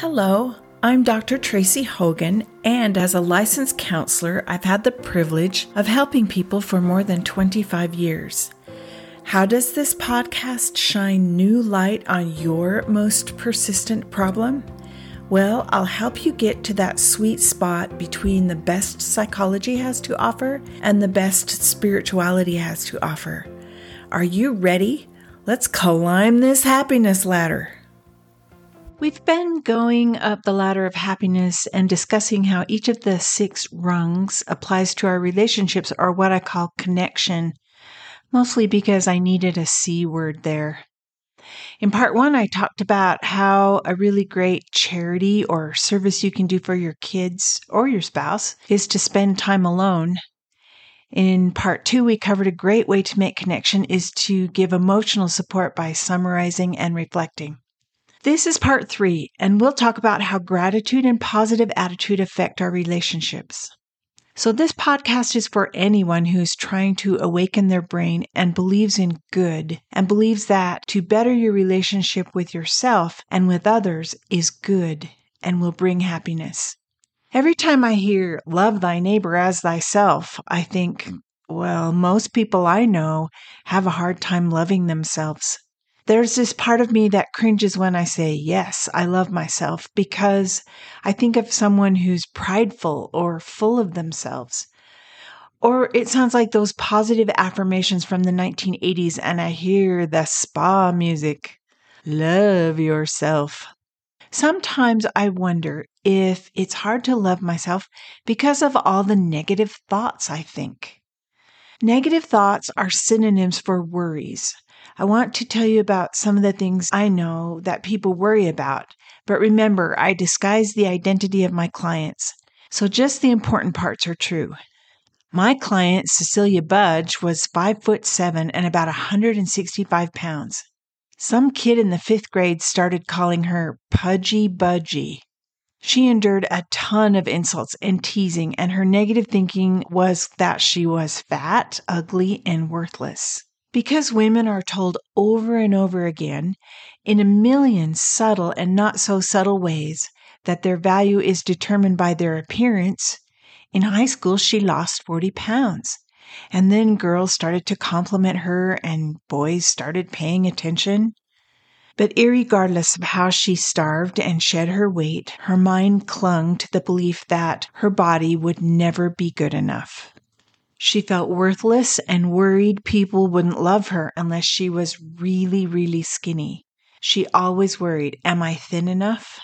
Hello, I'm Dr. Tracy Hogan, and as a licensed counselor, I've had the privilege of helping people for more than 25 years. How does this podcast shine new light on your most persistent problem? Well, I'll help you get to that sweet spot between the best psychology has to offer and the best spirituality has to offer. Are you ready? Let's climb this happiness ladder. We've been going up the ladder of happiness and discussing how each of the six rungs applies to our relationships, or what I call connection, mostly because I needed a C word there. In part one, I talked about how a really great charity or service you can do for your kids or your spouse is to spend time alone. In part two, we covered a great way to make connection is to give emotional support by summarizing and reflecting. This is part three, and we'll talk about how gratitude and positive attitude affect our relationships. So, this podcast is for anyone who's trying to awaken their brain and believes in good and believes that to better your relationship with yourself and with others is good and will bring happiness. Every time I hear love thy neighbor as thyself, I think, mm. well, most people I know have a hard time loving themselves. There's this part of me that cringes when I say, Yes, I love myself, because I think of someone who's prideful or full of themselves. Or it sounds like those positive affirmations from the 1980s, and I hear the spa music. Love yourself. Sometimes I wonder if it's hard to love myself because of all the negative thoughts I think. Negative thoughts are synonyms for worries. I want to tell you about some of the things I know that people worry about. But remember, I disguise the identity of my clients. So just the important parts are true. My client, Cecilia Budge, was five foot seven and about 165 pounds. Some kid in the fifth grade started calling her Pudgy Budgy. She endured a ton of insults and teasing, and her negative thinking was that she was fat, ugly, and worthless. Because women are told over and over again, in a million subtle and not so subtle ways, that their value is determined by their appearance, in high school she lost 40 pounds. And then girls started to compliment her and boys started paying attention. But regardless of how she starved and shed her weight, her mind clung to the belief that her body would never be good enough. She felt worthless and worried people wouldn't love her unless she was really, really skinny. She always worried, Am I thin enough?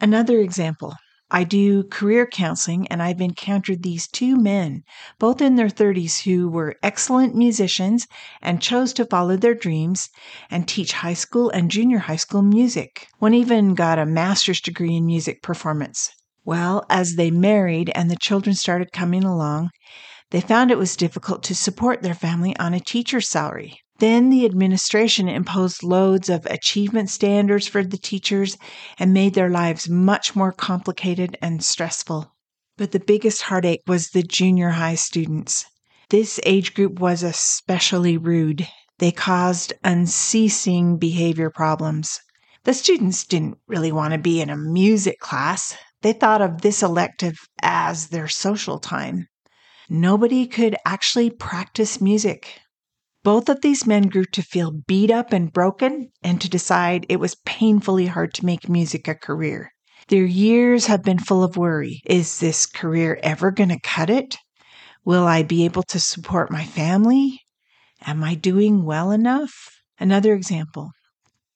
Another example I do career counseling, and I've encountered these two men, both in their 30s, who were excellent musicians and chose to follow their dreams and teach high school and junior high school music. One even got a master's degree in music performance. Well, as they married and the children started coming along, they found it was difficult to support their family on a teacher's salary. Then the administration imposed loads of achievement standards for the teachers and made their lives much more complicated and stressful. But the biggest heartache was the junior high students. This age group was especially rude. They caused unceasing behavior problems. The students didn't really want to be in a music class. They thought of this elective as their social time nobody could actually practice music. Both of these men grew to feel beat up and broken and to decide it was painfully hard to make music a career. Their years have been full of worry. Is this career ever going to cut it? Will I be able to support my family? Am I doing well enough? Another example.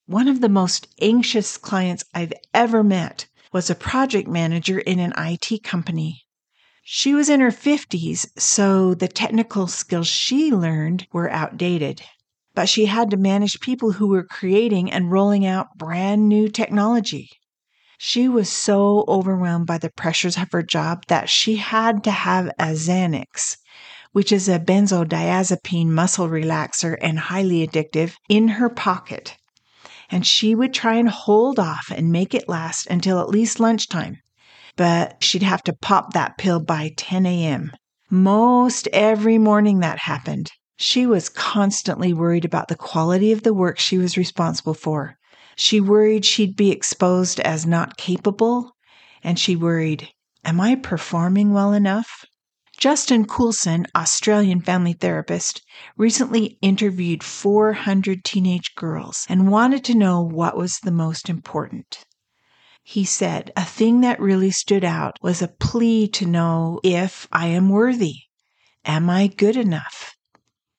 One of the most anxious clients I've ever met was a project manager in an IT company. She was in her 50s, so the technical skills she learned were outdated. But she had to manage people who were creating and rolling out brand new technology. She was so overwhelmed by the pressures of her job that she had to have a Xanax, which is a benzodiazepine muscle relaxer and highly addictive, in her pocket. And she would try and hold off and make it last until at least lunchtime but she'd have to pop that pill by 10 a.m. Most every morning that happened. She was constantly worried about the quality of the work she was responsible for. She worried she'd be exposed as not capable, and she worried, Am I performing well enough? Justin Coulson, Australian family therapist, recently interviewed 400 teenage girls and wanted to know what was the most important. He said, A thing that really stood out was a plea to know if I am worthy. Am I good enough?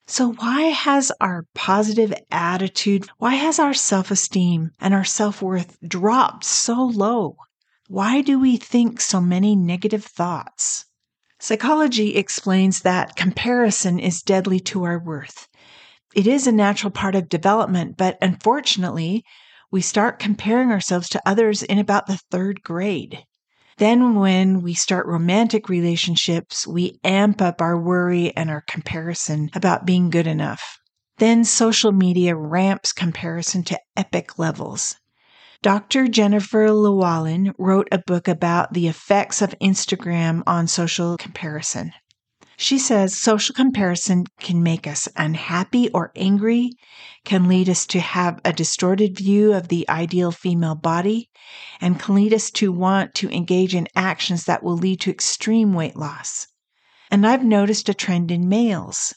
So, why has our positive attitude, why has our self esteem and our self worth dropped so low? Why do we think so many negative thoughts? Psychology explains that comparison is deadly to our worth. It is a natural part of development, but unfortunately, we start comparing ourselves to others in about the third grade. Then, when we start romantic relationships, we amp up our worry and our comparison about being good enough. Then, social media ramps comparison to epic levels. Dr. Jennifer Llewellyn wrote a book about the effects of Instagram on social comparison. She says social comparison can make us unhappy or angry, can lead us to have a distorted view of the ideal female body, and can lead us to want to engage in actions that will lead to extreme weight loss. And I've noticed a trend in males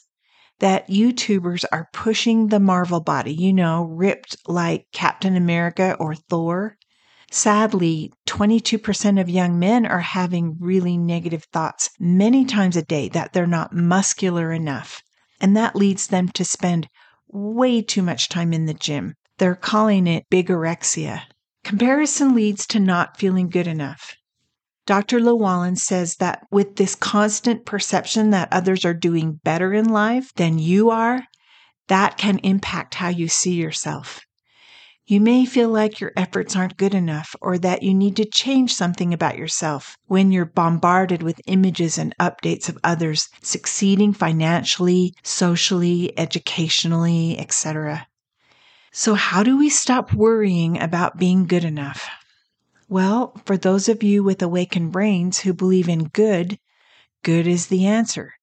that YouTubers are pushing the Marvel body, you know, ripped like Captain America or Thor. Sadly, 22% of young men are having really negative thoughts many times a day that they're not muscular enough. And that leads them to spend way too much time in the gym. They're calling it bigorexia. Comparison leads to not feeling good enough. Dr. Llewellyn says that with this constant perception that others are doing better in life than you are, that can impact how you see yourself. You may feel like your efforts aren't good enough or that you need to change something about yourself when you're bombarded with images and updates of others succeeding financially, socially, educationally, etc. So, how do we stop worrying about being good enough? Well, for those of you with awakened brains who believe in good, good is the answer.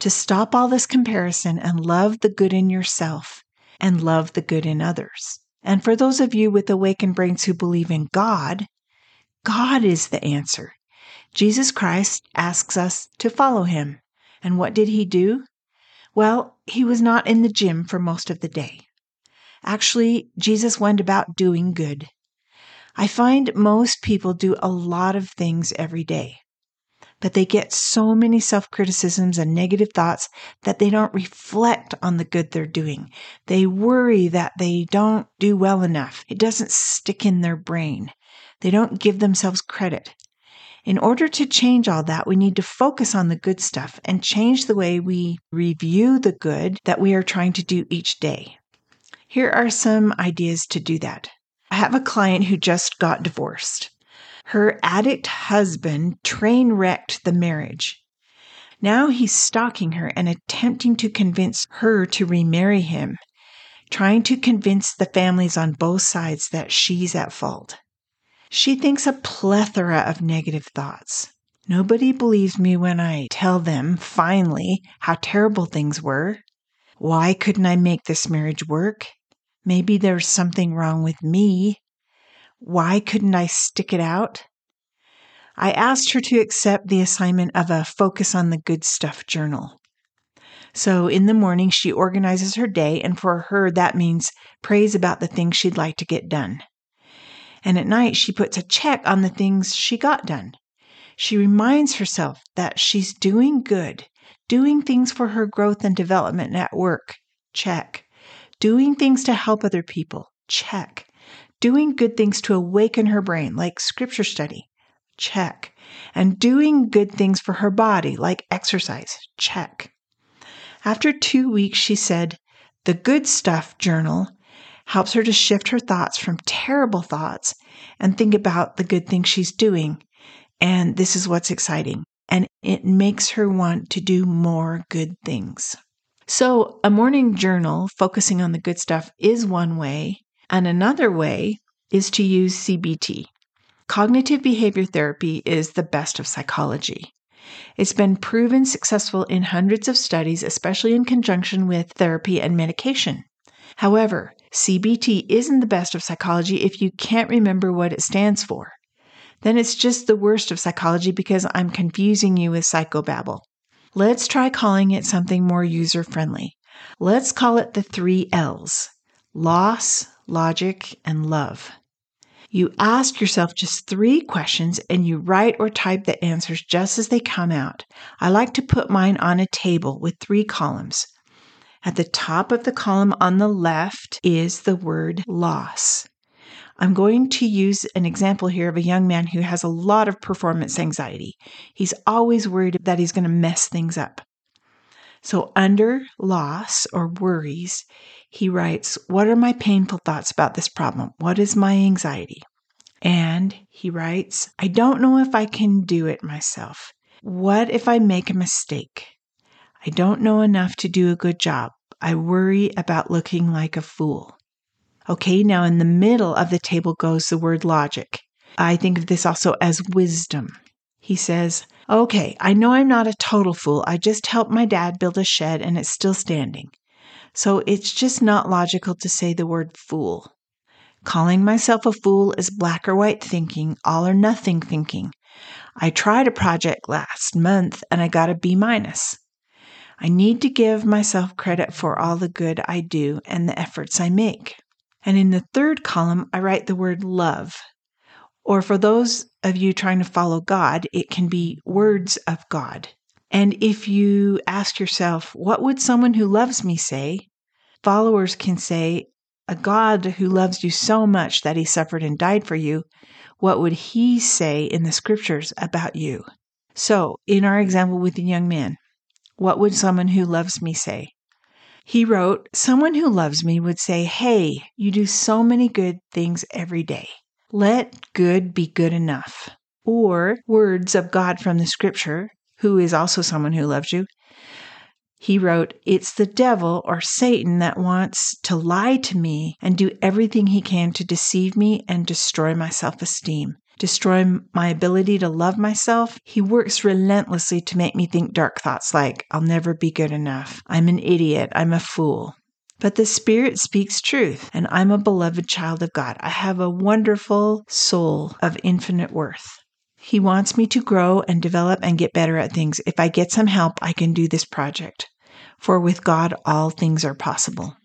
To stop all this comparison and love the good in yourself and love the good in others. And for those of you with awakened brains who believe in God, God is the answer. Jesus Christ asks us to follow him. And what did he do? Well, he was not in the gym for most of the day. Actually, Jesus went about doing good. I find most people do a lot of things every day, but they get so many self criticisms and negative thoughts that they don't reflect on the good they're doing. They worry that they don't do well enough. It doesn't stick in their brain. They don't give themselves credit. In order to change all that, we need to focus on the good stuff and change the way we review the good that we are trying to do each day. Here are some ideas to do that. I have a client who just got divorced. Her addict husband train wrecked the marriage. Now he's stalking her and attempting to convince her to remarry him, trying to convince the families on both sides that she's at fault. She thinks a plethora of negative thoughts. Nobody believes me when I tell them, finally, how terrible things were. Why couldn't I make this marriage work? Maybe there's something wrong with me. Why couldn't I stick it out? I asked her to accept the assignment of a Focus on the Good Stuff journal. So in the morning, she organizes her day, and for her, that means prays about the things she'd like to get done. And at night, she puts a check on the things she got done. She reminds herself that she's doing good, doing things for her growth and development at work. Check. Doing things to help other people. Check. Doing good things to awaken her brain, like scripture study. Check. And doing good things for her body, like exercise. Check. After two weeks, she said, the Good Stuff Journal helps her to shift her thoughts from terrible thoughts and think about the good things she's doing. And this is what's exciting. And it makes her want to do more good things. So, a morning journal focusing on the good stuff is one way, and another way is to use CBT. Cognitive behavior therapy is the best of psychology. It's been proven successful in hundreds of studies, especially in conjunction with therapy and medication. However, CBT isn't the best of psychology if you can't remember what it stands for. Then it's just the worst of psychology because I'm confusing you with psychobabble. Let's try calling it something more user friendly. Let's call it the three L's loss, logic, and love. You ask yourself just three questions and you write or type the answers just as they come out. I like to put mine on a table with three columns. At the top of the column on the left is the word loss. I'm going to use an example here of a young man who has a lot of performance anxiety. He's always worried that he's going to mess things up. So, under loss or worries, he writes, What are my painful thoughts about this problem? What is my anxiety? And he writes, I don't know if I can do it myself. What if I make a mistake? I don't know enough to do a good job. I worry about looking like a fool. Okay, now in the middle of the table goes the word logic. I think of this also as wisdom. He says, Okay, I know I'm not a total fool. I just helped my dad build a shed and it's still standing. So it's just not logical to say the word fool. Calling myself a fool is black or white thinking, all or nothing thinking. I tried a project last month and I got a B minus. I need to give myself credit for all the good I do and the efforts I make. And in the third column, I write the word love. Or for those of you trying to follow God, it can be words of God. And if you ask yourself, what would someone who loves me say? Followers can say, a God who loves you so much that he suffered and died for you, what would he say in the scriptures about you? So, in our example with the young man, what would someone who loves me say? He wrote, Someone who loves me would say, Hey, you do so many good things every day. Let good be good enough. Or words of God from the scripture who is also someone who loves you, he wrote, It's the devil or Satan that wants to lie to me and do everything he can to deceive me and destroy my self esteem, destroy my ability to love myself. He works relentlessly to make me think dark thoughts like, I'll never be good enough. I'm an idiot. I'm a fool. But the Spirit speaks truth, and I'm a beloved child of God. I have a wonderful soul of infinite worth. He wants me to grow and develop and get better at things. If I get some help, I can do this project. For with God, all things are possible.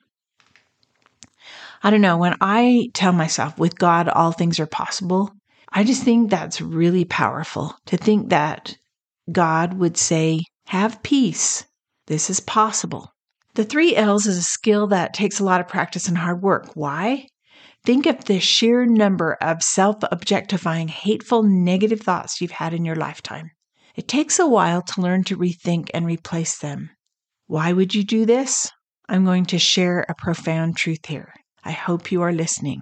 I don't know, when I tell myself, with God, all things are possible, I just think that's really powerful to think that God would say, Have peace. This is possible. The three L's is a skill that takes a lot of practice and hard work. Why? Think of the sheer number of self objectifying, hateful, negative thoughts you've had in your lifetime. It takes a while to learn to rethink and replace them. Why would you do this? I'm going to share a profound truth here. I hope you are listening.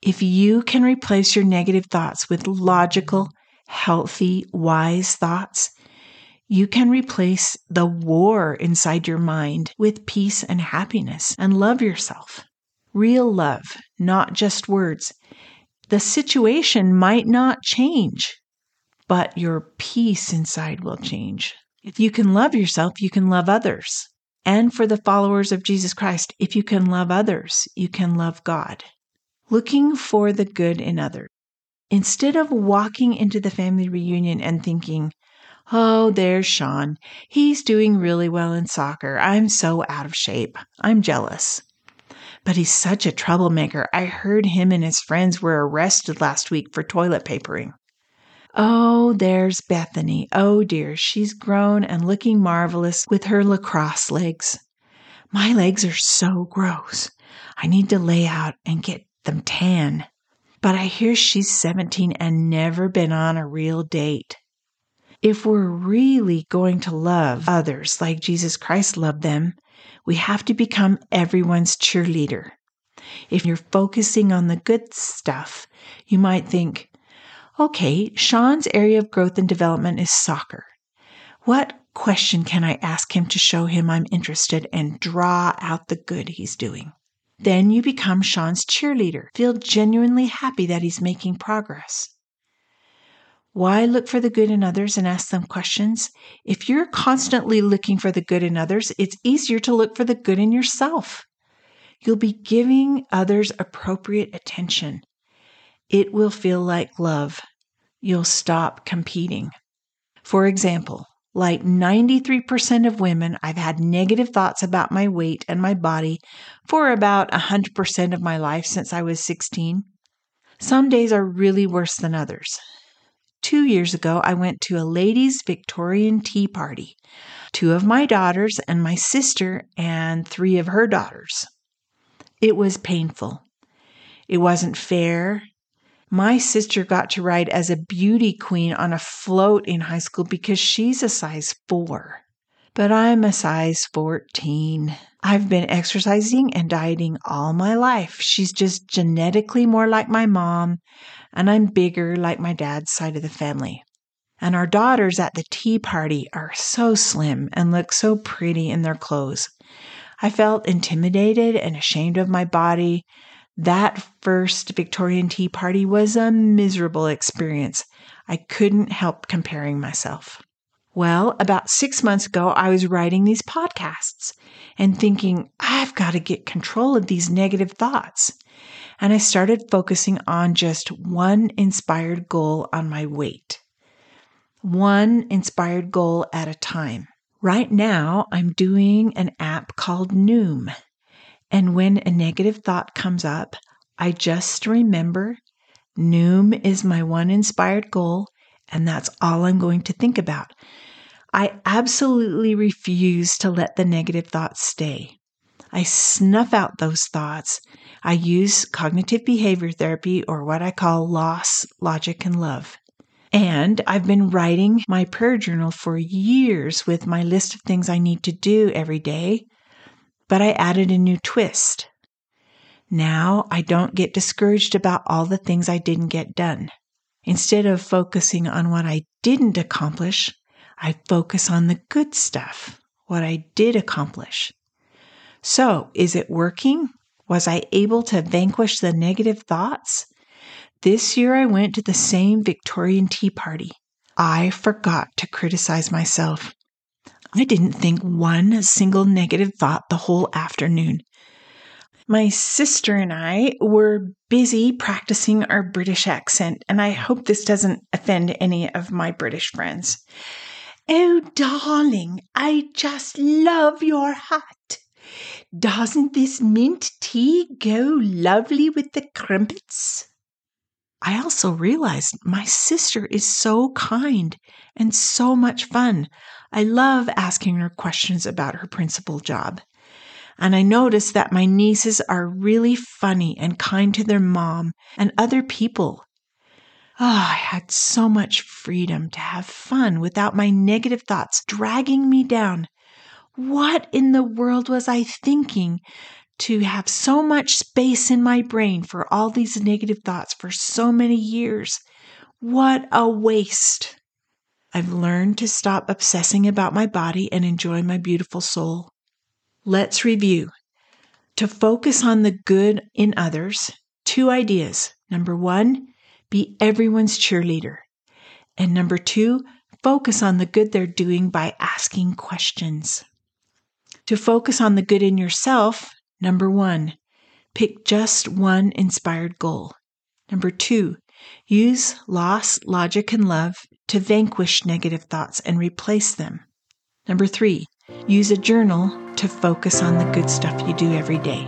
If you can replace your negative thoughts with logical, healthy, wise thoughts, you can replace the war inside your mind with peace and happiness and love yourself real love, not just words. The situation might not change, but your peace inside will change. If you can love yourself, you can love others. And for the followers of Jesus Christ, if you can love others, you can love God. Looking for the good in others. Instead of walking into the family reunion and thinking, Oh, there's Sean. He's doing really well in soccer. I'm so out of shape. I'm jealous. But he's such a troublemaker. I heard him and his friends were arrested last week for toilet papering. Oh, there's Bethany. Oh dear, she's grown and looking marvelous with her lacrosse legs. My legs are so gross. I need to lay out and get them tan. But I hear she's 17 and never been on a real date. If we're really going to love others like Jesus Christ loved them, we have to become everyone's cheerleader. If you're focusing on the good stuff, you might think, okay, Sean's area of growth and development is soccer. What question can I ask him to show him I'm interested and draw out the good he's doing? Then you become Sean's cheerleader. Feel genuinely happy that he's making progress. Why look for the good in others and ask them questions? If you're constantly looking for the good in others, it's easier to look for the good in yourself. You'll be giving others appropriate attention. It will feel like love. You'll stop competing. For example, like 93% of women, I've had negative thoughts about my weight and my body for about 100% of my life since I was 16. Some days are really worse than others. Two years ago, I went to a ladies' Victorian tea party. Two of my daughters and my sister and three of her daughters. It was painful. It wasn't fair. My sister got to ride as a beauty queen on a float in high school because she's a size four. But I'm a size 14. I've been exercising and dieting all my life. She's just genetically more like my mom, and I'm bigger like my dad's side of the family. And our daughters at the tea party are so slim and look so pretty in their clothes. I felt intimidated and ashamed of my body. That first Victorian tea party was a miserable experience. I couldn't help comparing myself. Well, about six months ago, I was writing these podcasts and thinking, I've got to get control of these negative thoughts. And I started focusing on just one inspired goal on my weight, one inspired goal at a time. Right now, I'm doing an app called Noom. And when a negative thought comes up, I just remember Noom is my one inspired goal, and that's all I'm going to think about. I absolutely refuse to let the negative thoughts stay. I snuff out those thoughts. I use cognitive behavior therapy, or what I call loss, logic, and love. And I've been writing my prayer journal for years with my list of things I need to do every day, but I added a new twist. Now I don't get discouraged about all the things I didn't get done. Instead of focusing on what I didn't accomplish, I focus on the good stuff, what I did accomplish. So, is it working? Was I able to vanquish the negative thoughts? This year I went to the same Victorian tea party. I forgot to criticize myself. I didn't think one single negative thought the whole afternoon. My sister and I were busy practicing our British accent, and I hope this doesn't offend any of my British friends. Oh, darling, I just love your hat. Doesn't this mint tea go lovely with the crumpets? I also realized my sister is so kind and so much fun. I love asking her questions about her principal job. And I noticed that my nieces are really funny and kind to their mom and other people. Oh, I had so much freedom to have fun without my negative thoughts dragging me down. What in the world was I thinking to have so much space in my brain for all these negative thoughts for so many years. What a waste. I've learned to stop obsessing about my body and enjoy my beautiful soul. Let's review. To focus on the good in others, two ideas. Number one, be everyone's cheerleader. And number two, focus on the good they're doing by asking questions. To focus on the good in yourself, Number one, pick just one inspired goal. Number two, use loss, logic, and love to vanquish negative thoughts and replace them. Number three, use a journal to focus on the good stuff you do every day.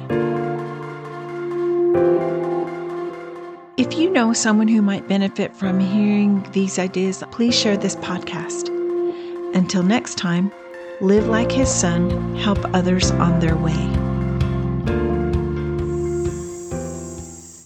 If you know someone who might benefit from hearing these ideas, please share this podcast. Until next time, live like his son, help others on their way.